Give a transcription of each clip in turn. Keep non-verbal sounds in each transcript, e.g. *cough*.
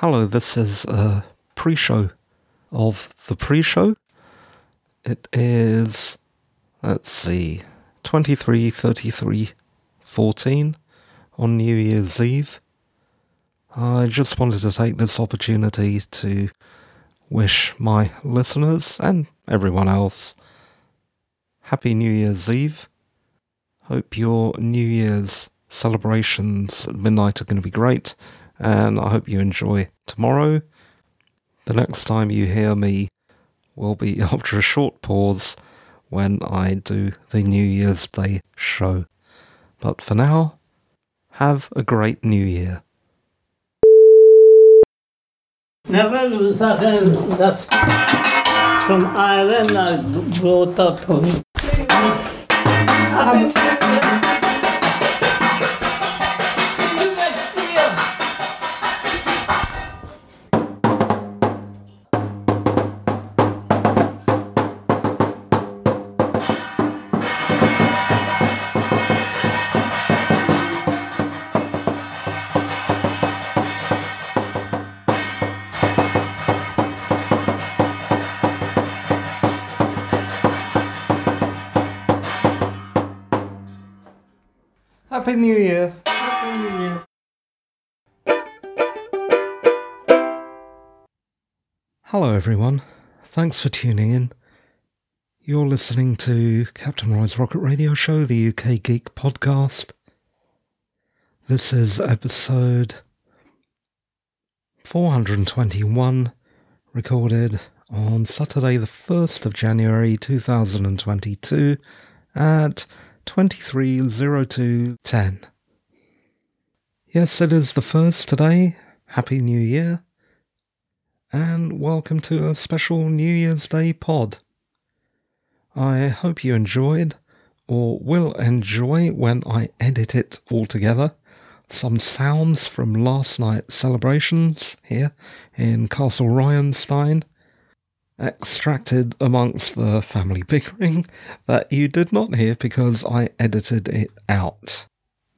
Hello, this is a pre show of the pre show. It is, let's see, 23 33 14 on New Year's Eve. I just wanted to take this opportunity to wish my listeners and everyone else Happy New Year's Eve. Hope your New Year's celebrations at midnight are going to be great, and I hope you enjoy tomorrow. The next time you hear me will be *laughs* after a short pause when I do the New Year's Day show. But for now, have a great New Year. Never certain that's from Ireland I brought up from. Hello, everyone. Thanks for tuning in. You're listening to Captain Roy's Rocket Radio Show, the UK Geek podcast. This is episode 421, recorded on Saturday, the 1st of January 2022 at 230210. Yes, it is the first today. Happy New Year. And welcome to a special New Year's Day pod. I hope you enjoyed, or will enjoy when I edit it all together, some sounds from last night's celebrations here in Castle Ryanstein extracted amongst the family bickering that you did not hear because I edited it out.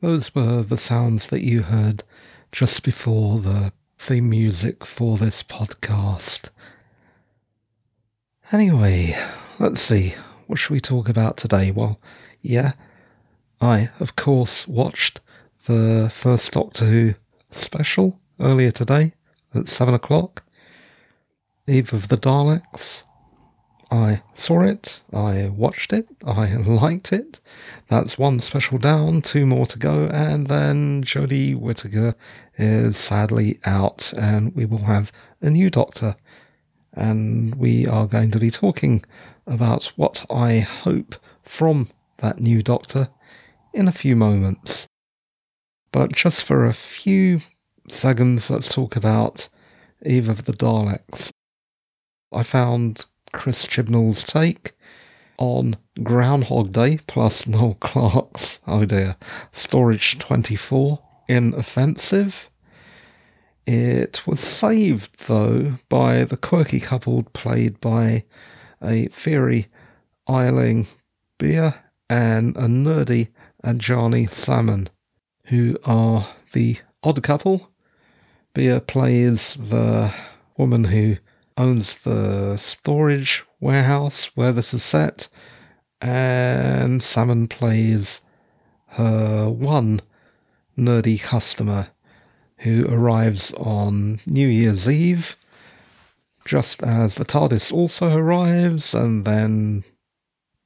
Those were the sounds that you heard just before the theme music for this podcast. Anyway, let's see. What should we talk about today? Well, yeah, I, of course, watched the first Doctor Who special earlier today at 7 o'clock. Eve of the Daleks. I saw it, I watched it, I *laughs* liked it. That's one special down, two more to go, and then Jodie Whittaker is sadly out, and we will have a new Doctor. And we are going to be talking about what I hope from that new Doctor in a few moments. But just for a few seconds, let's talk about Eve of the Daleks. I found Chris Chibnall's take on Groundhog Day plus Noel Clarke's, oh dear, Storage 24 in Offensive. It was saved, though, by the quirky couple played by a fiery Aisling Bea and a nerdy Adjani Salmon, who are the odd couple. Bea plays the woman who owns the storage warehouse where this is set, and Salmon plays her one nerdy customer who arrives on New Year's Eve, just as the TARDIS also arrives, and then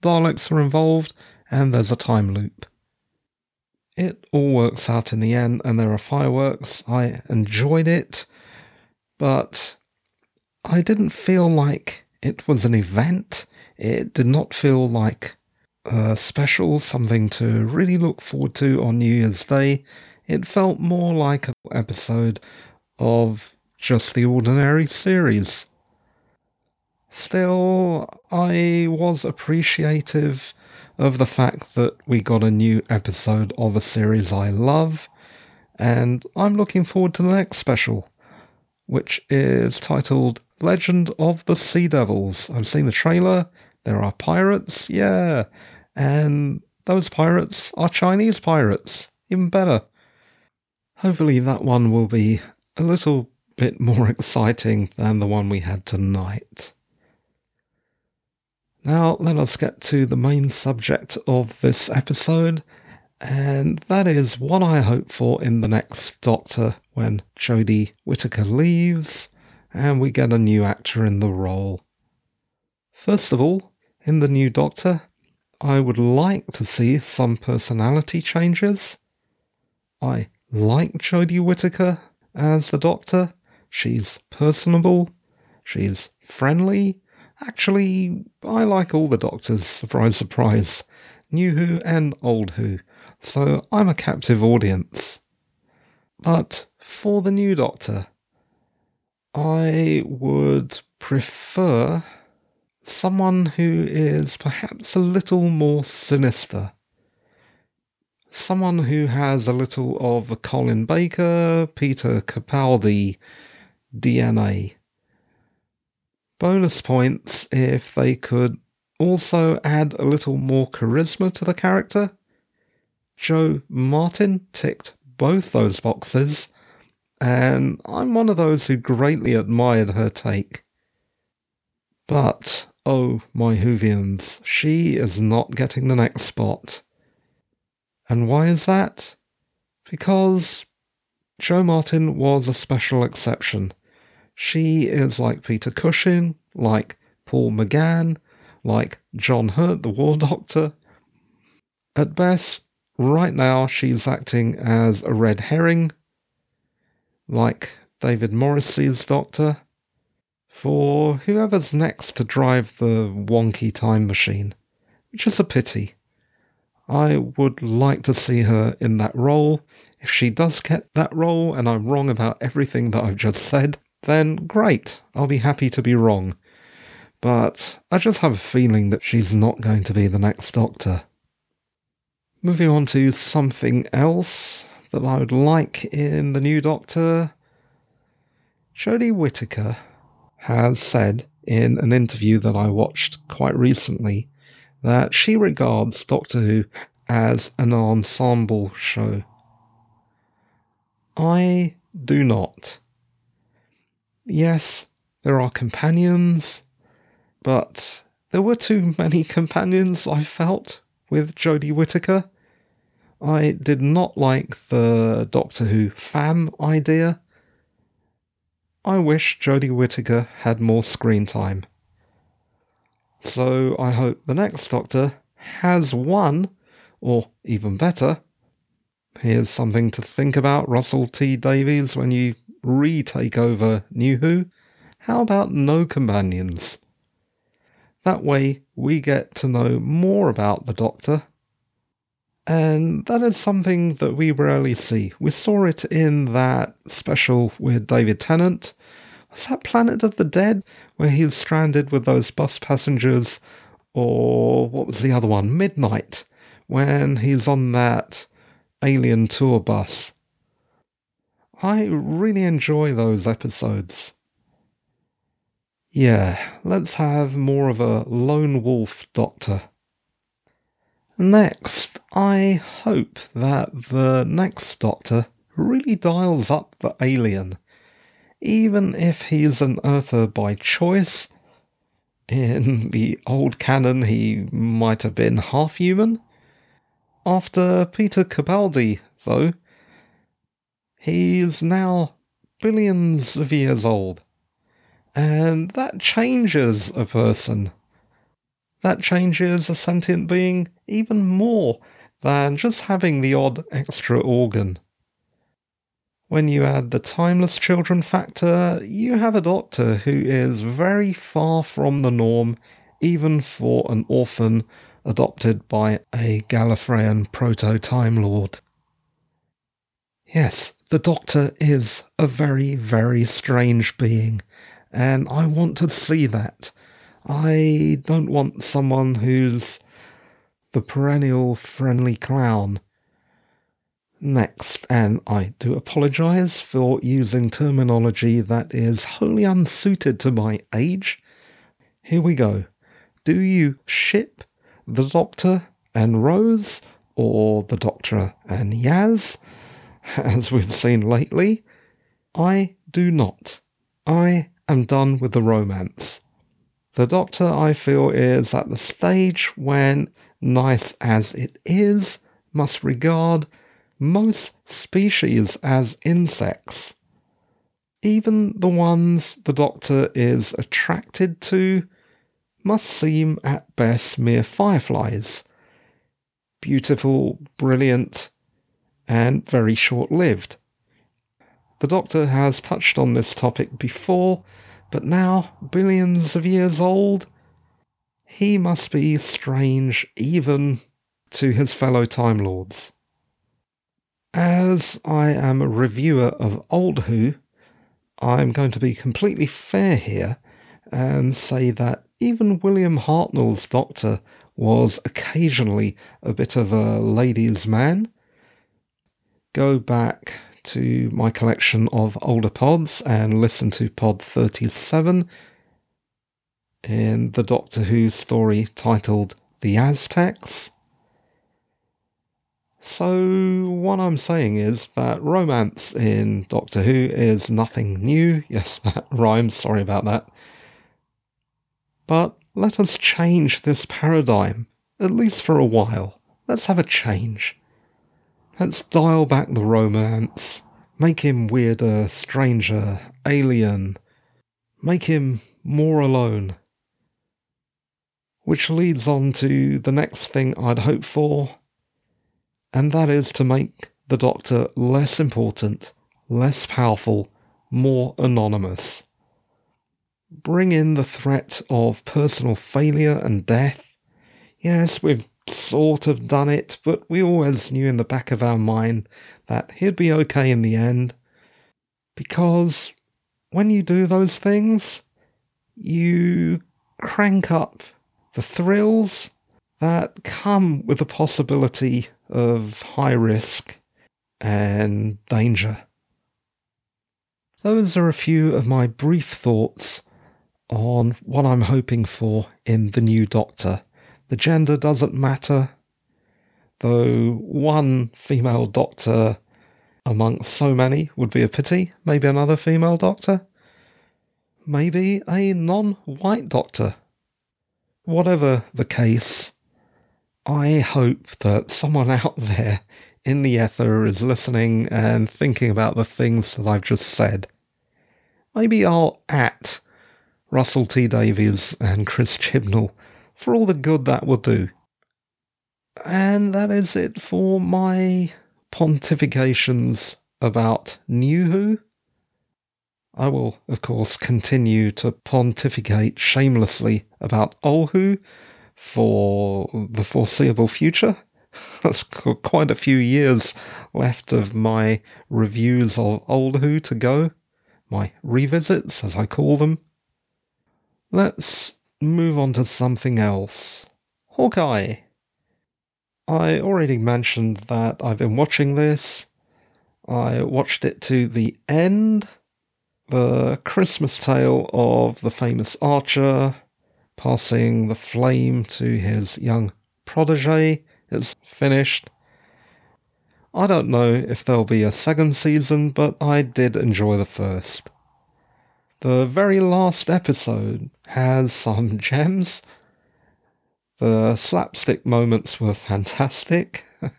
Daleks are involved, and there's a time loop. It all works out in the end, and there are fireworks. I enjoyed it, but I didn't feel like it was an event. It did not feel like a special, something to really look forward to on New Year's Day. It felt more like an episode of just the ordinary series. Still, I was appreciative of the fact that we got a new episode of a series I love, and I'm looking forward to the next special, which is titled Legend of the Sea Devils. I've seen the trailer. There are pirates, yeah. And those pirates are Chinese pirates. Even better. Hopefully, that one will be a little bit more *laughs* exciting than the one we had tonight. Now, let us get to the main subject of this episode, and that is what I hope for in the next Doctor when Jodie Whittaker leaves and we get a new actor in the role. First of all, in the new Doctor, I would like to see some personality changes. I like Jodie Whittaker as the Doctor. She's personable, she's friendly. Actually, I like all the Doctors, surprise, surprise. New Who and Old Who, so I'm a captive audience. But for the new Doctor, I would prefer someone who is perhaps a little more sinister. Someone who has a little of Colin Baker, Peter Capaldi DNA. Bonus points if they could also add a little more charisma to the character. Jo Martin ticked both those boxes, and I'm one of those who greatly admired her take. But, oh my Whovians, she is not getting the next spot. And why is that? Because Jo Martin was a special exception. She is like Peter Cushing, like Paul McGann, like John Hurt, the War *laughs* Doctor. At best, right now she's acting as a red herring, like David Morrissey's Doctor, for whoever's next to drive the wonky time machine, which is a pity. I would like to see her in that role. If she does get that role and I'm wrong about everything that I've just said, then great, I'll be happy to be wrong. But I just have a feeling that she's not going to be the next Doctor. Moving on to something else that I would like in the new Doctor. Jodie Whittaker has said in an interview that I watched quite recently that she regards Doctor Who as an ensemble show. I do not. Yes, there are companions, but there were too many *laughs* companions, I felt, with Jodie Whittaker. I did not like the Doctor Who fam idea. I wish Jodie Whittaker had more screen time. So I hope the next Doctor has one, or even better. Here's something to think about, Russell T Davies, when you retake over New Who. How about no companions? That way we get to know more about the Doctor. And that is something that we rarely see. We saw it in that special with David Tennant, was that Planet of the Dead, where he's stranded with those bus passengers? Or what was the other one? Midnight, when he's on that alien tour bus. I really enjoy those episodes. Yeah, let's have more of a lone wolf doctor. Next, I hope that the next doctor really dials up the alien even if he's an Earther by choice. In the old canon, he might have been half human. After Peter Capaldi, though, he's now billions of years old. And that changes a person. That changes a sentient being even more than just having the odd extra organ. When you add the timeless children factor, you have a doctor who is very far from the norm, even for an orphan adopted by a Gallifreyan proto Time Lord. Yes, the Doctor is a very, very strange being, and I want to see that. I don't want someone who's the perennial friendly clown Next, and I do apologise for using terminology that is wholly unsuited to my age. Here we go. Do you ship the Doctor and Rose, or the Doctor and Yaz, *laughs* as we've seen lately? I do not. I am done with the romance. The Doctor, I feel, is at the stage when, nice as it is, must regard most species as insects. Even the ones the Doctor is attracted to must seem at best mere fireflies. Beautiful, brilliant, and very short lived. The Doctor has touched on this topic before, but now, billions of years old, he must be strange even to his fellow Time Lords. As I am a reviewer of Old Who, I'm going to be completely fair here and say that even William Hartnell's Doctor was occasionally a bit of a ladies' man. Go back to my collection of older pods and listen to pod 37 in the Doctor Who story titled The Aztecs. So, what I'm saying is that romance in Doctor Who is nothing new. *laughs* Yes, that rhymes, sorry about that. But let us change this paradigm, at least for a while. Let's have a change. Let's dial back the romance, make him weirder, stranger, alien, make him more alone. Which leads on to the next thing I'd hope for and that is to make the Doctor less important, less powerful, more anonymous. Bring in the threat of personal failure and death. Yes, we've sort of done it, but we always knew in the back of our mind that he'd be okay in the end. Because when you do those things, you crank up the thrills that come with the possibility of high risk and danger. Those are a few of my brief thoughts on what I'm hoping for in the new Doctor. The gender doesn't matter, though one female Doctor amongst so many would be a pity. Maybe another female Doctor. Maybe a non white Doctor. Whatever the case, I hope that someone *laughs* out there in the ether is listening and thinking about the things that I've just said. Maybe I'll at Russell T Davies and Chris Chibnall for all the good that will do. And that is it for my pontifications about New Who. I will, of course, continue to pontificate shamelessly about Old Who for the foreseeable future. *laughs* That's quite a few years left of my reviews of Old Who to go, my revisits, as I call them. Let's move on to something else. Hawkeye. I already mentioned that I've been watching this. I watched it to the end. The Christmas tale of the famous archer, passing the flame to his young protege is finished. I don't know if there'll be a second season, but I did enjoy the first. The very last episode has some *laughs* gems. The slapstick moments were fantastic. *laughs*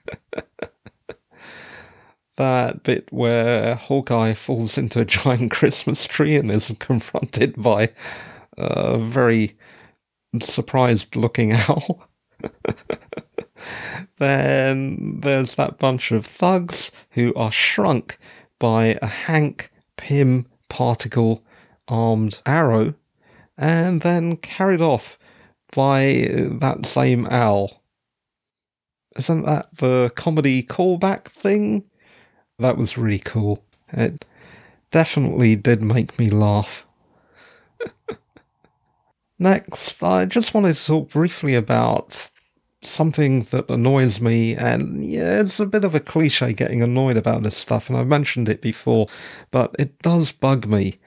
that bit where Hawkeye falls into a giant *laughs* Christmas tree and is confronted by a very surprised looking owl. then there's that bunch of thugs who are shrunk by a Hank Pym particle armed arrow and then carried off by that same owl. Isn't that the comedy callback thing? That was really cool. It definitely did make me laugh. *laughs* Next, I just wanted to talk briefly about something that annoys me, and yeah, it's a bit of a cliche getting annoyed about this stuff, and I've mentioned it before, but it does bug me.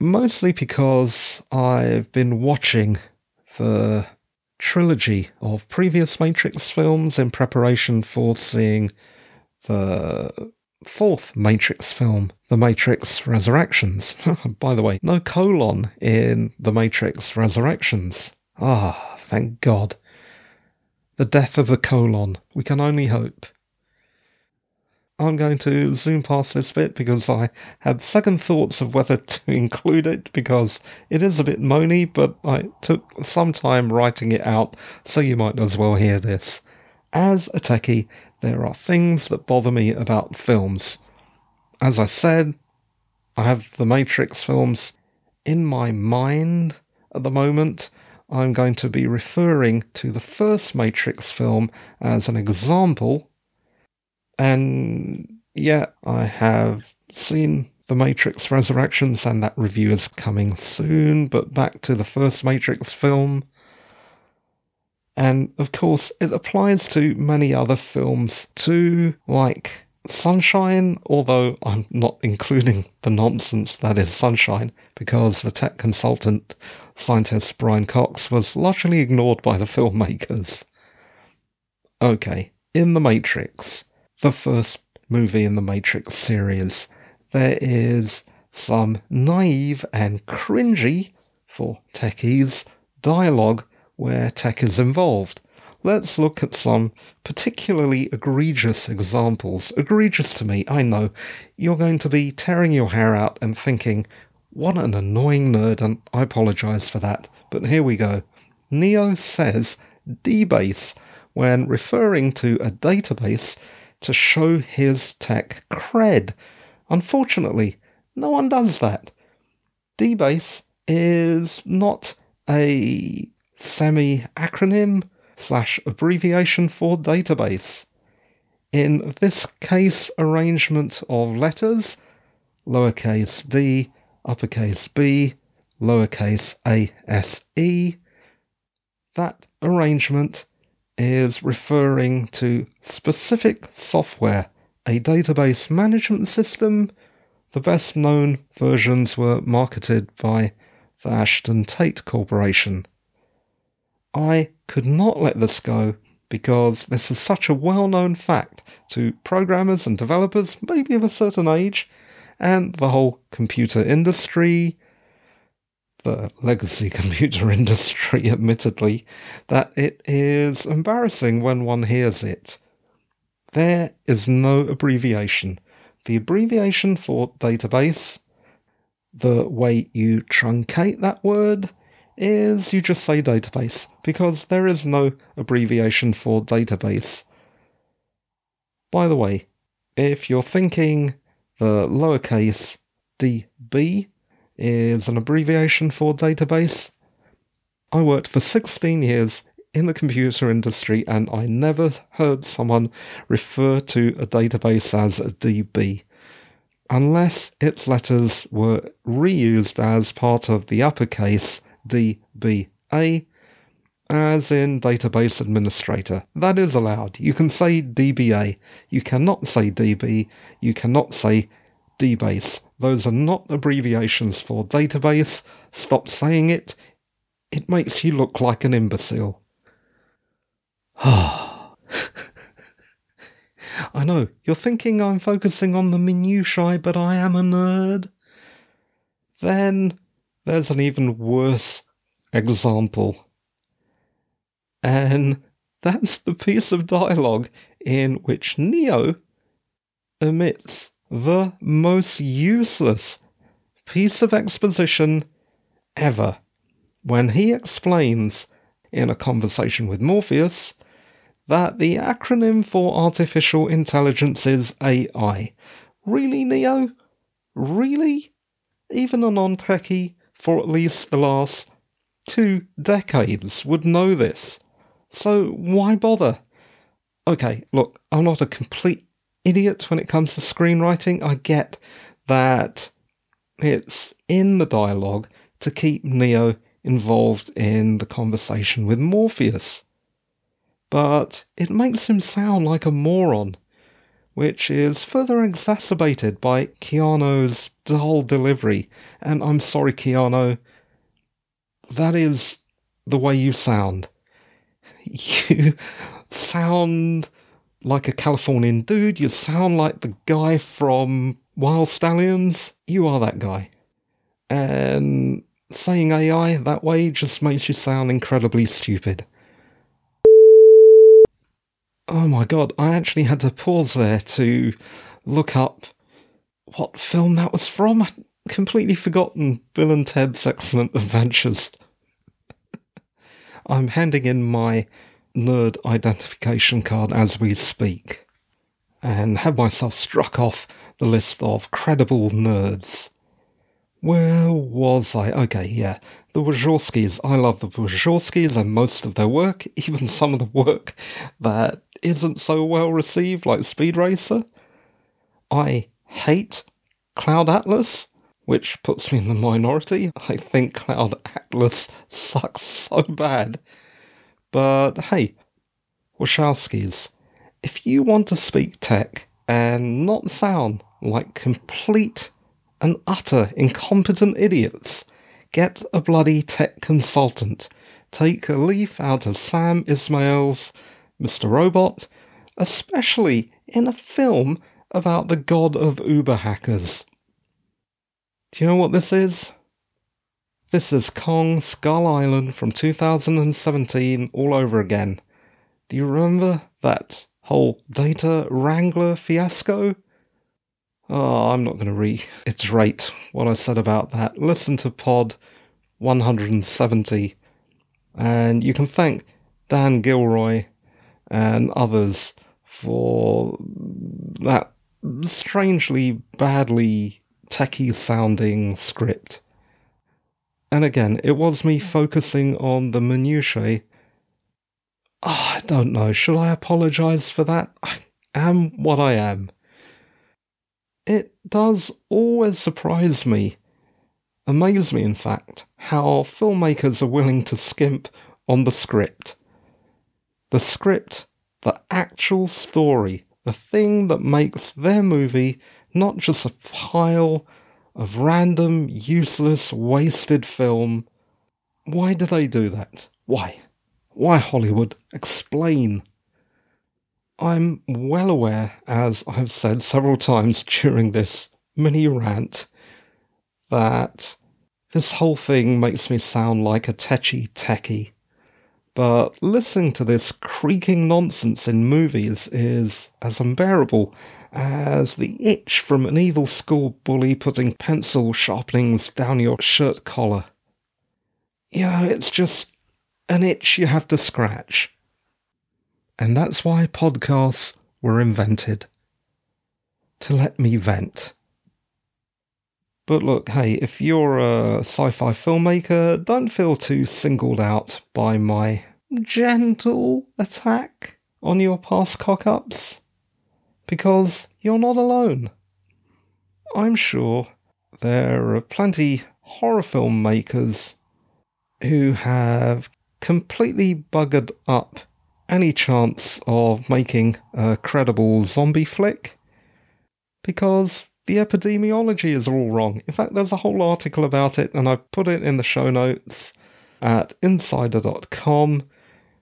Mostly because I've been watching the trilogy of previous Matrix films in preparation for seeing the fourth Matrix film, The Matrix Resurrections. *laughs* By the way, no colon in The Matrix Resurrections. Ah, thank God. The death of a colon. We can only hope. I'm going to zoom past this bit because I had second thoughts of whether to *laughs* include it because it is a bit moany, but I took some time writing it out, so you might as well hear this. As a techie, there are things that bother me about films. As I said, I have the Matrix films in my mind at the moment. I'm going to be referring to the first Matrix film as an example. And yeah, I have seen The Matrix Resurrections, and that review is coming soon. But back to the first Matrix film. And of course, it applies to many other films too, like Sunshine, although I'm not including the nonsense that is Sunshine, because the tech consultant scientist Brian Cox was largely ignored by the filmmakers. Okay, in The Matrix, the first movie in the Matrix series, there is some naive and cringy, for techies, dialogue where tech is involved. Let's look at some particularly egregious examples. Egregious to me, I know. You're going to be tearing your hair out and thinking, what an annoying nerd, and I apologise for that. But here we go. Neo says dbase when referring to a database to show his tech cred. Unfortunately, no one does that. dbase is not a semi acronym slash abbreviation for database. In this case arrangement of letters, lowercase d, uppercase b, lowercase a s e, that arrangement is referring to specific software, a database management system. The best known versions were marketed by the Ashton Tate Corporation. I could not let this go because this is such a well known fact to programmers and developers, maybe of a certain age, and the whole computer industry, the legacy *laughs* computer industry, admittedly, that it is embarrassing when one hears it. There is no abbreviation. The abbreviation for database, the way you truncate that word, is you just say database because there is no abbreviation for database. By the way, if you're thinking the lowercase db is an abbreviation for database, I worked for 16 years in the computer industry and I never heard someone refer to a database as a DB unless its letters were reused as part of the uppercase DBA, as in database administrator. That is allowed. You can say DBA. You cannot say DB. You cannot say DBase. Those are not abbreviations for database. Stop saying it. It makes you look like an imbecile. *sighs* I know, you're thinking I'm focusing on the minutiae, but I am a nerd. Then there's an even worse example. And that's the piece of dialogue in which Neo emits the most useless piece of exposition ever when he explains in a conversation with Morpheus that the acronym for artificial intelligence is AI. Really, Neo? Really? Even a non techie for at least the last two decades would know this. So why bother? Okay, look, I'm not a complete idiot when it comes to screenwriting. I get that it's in the dialogue to keep Neo involved in the conversation with Morpheus. But it makes him sound like a moron which is further exacerbated by Keanu's dull delivery. And I'm sorry, Keanu, that is the way you sound. *laughs* You sound like a Californian dude. You sound like the guy from Wild Stallions. You are that guy. And saying AI that way just makes you sound incredibly stupid. Oh my god, I actually had to pause there to look up what film that was from. I'd completely forgotten Bill and Ted's Excellent Adventures. *laughs* I'm handing in my nerd identification card as we speak and have myself struck off the list of credible nerds. Where was I? Okay, yeah. The Wachowskis. I love the Wachowskis and most of their work, *laughs* even some of the work that isn't so well received, like Speed Racer. I hate Cloud Atlas, which puts me in the minority. I think Cloud Atlas *laughs* sucks so bad. But hey, Wachowskis, if you want to speak tech and not sound like complete and utter incompetent idiots, get a bloody tech consultant. Take a leaf out of Sam Esmail's Mr. Robot, especially in a film about the god of Uber hackers. Do you know what this is? This is Kong Skull Island from 2017 all over again. Do you remember that whole data wrangler fiasco? Oh, I'm not going to reiterate what I said about that. Listen to pod 170, and you can thank Dan Gilroy and others for that strangely badly techie sounding script. And again, it was me mm. focusing on the minutiae. Oh, I don't know. Should I apologize for that? I am what I am. It does always surprise me, amaze me, in fact, how filmmakers are willing to skimp on the script. The script, the actual story, the thing that makes their movie not just a pile of random, useless, wasted film. Why do they do that? Why? Why, Hollywood? Explain. I'm well aware, as I've said several times during this mini rant, that this whole thing makes me sound like a tetchy techie. But listening to this creaking nonsense in movies is as unbearable as the itch from an evil school bully putting pencil sharpenings down your shirt collar. You know, it's just an itch you have to scratch. And that's why podcasts were invented to let me vent. But look, hey, if you're a sci fi filmmaker, don't feel too singled out by my gentle attack on your past cock ups, because you're not alone. I'm sure there are plenty horror film makers who have completely buggered up any chance of making a credible zombie flick because the epidemiology is all wrong. In fact, there's a whole article about it, and I've put it in the show notes at insider.com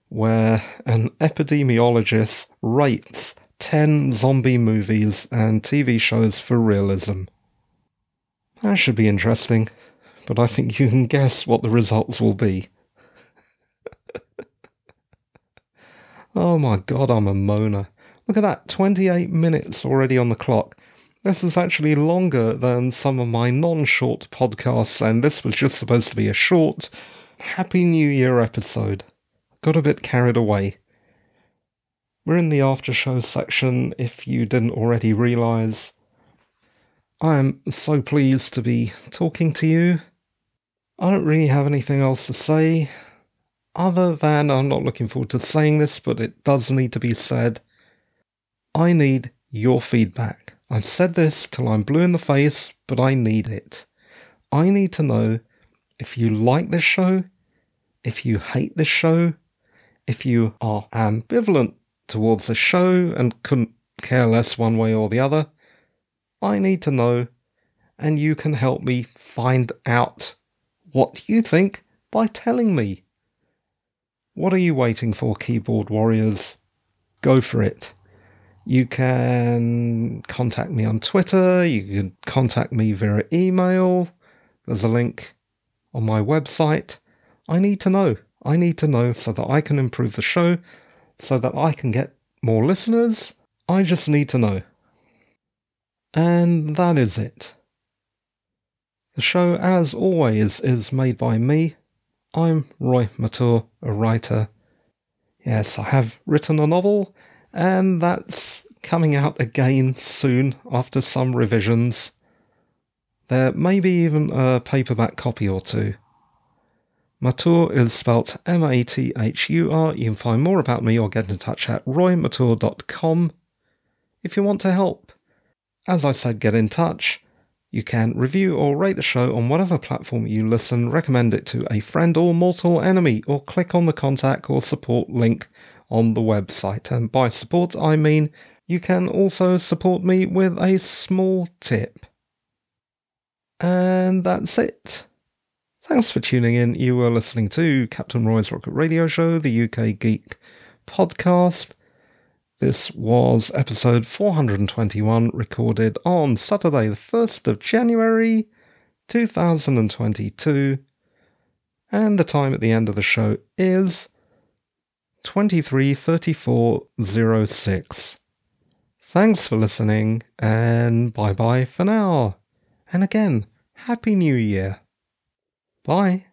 where an epidemiologist rates 10 zombie movies and TV shows for realism. That should be interesting, but I think you can guess what the results will be. *laughs* Oh my god, I'm a moaner. Look at that, 28 minutes already on the clock. This is actually longer than some of my non short podcasts, and this was just supposed to be a short Happy New Year episode. Got a bit carried away. We're in the after show section if you didn't already realise. I am so pleased to be talking to you. I don't really have anything else to say other than I'm not looking forward to saying this, but it does need to be said. I need your feedback. I've said this till I'm blue in the face, but I need it. I need to know if you like this show, if you hate this show, if you are ambivalent towards the show and couldn't care less one way or the other. I need to know, and you can help me find out what you think by telling me. What are you waiting for, keyboard warriors? Go for it. You can contact me on Twitter. You can contact me via email. There's a link on my website. I need to know. I need to know so that I can improve the show, so that I can get more listeners. I just need to know. And that is it. The show, as always, is made by me. I'm Roy Mathur, a writer. Yes, I have written a novel, and that's coming out again soon after some revisions. There may be even a paperback copy or two. Mathur is spelt M A T H U R. You can find more about me or get in touch at roymathur.com if you want to help. As I said, get in touch. You can review or rate the show on whatever platform you listen, recommend it to a friend or mortal enemy, or click on the contact or support link on the website. And by support, I mean you can also support me with a small tip. And that's it. Thanks for tuning in. You were listening to Captain Roy's Rocket Radio Show, the UK Geek podcast. This was episode 421, recorded on Saturday, the 1st of January 2022. And the time at the end of the show is 233406. Thanks for listening, and bye bye for now. And again, Happy New Year. Bye.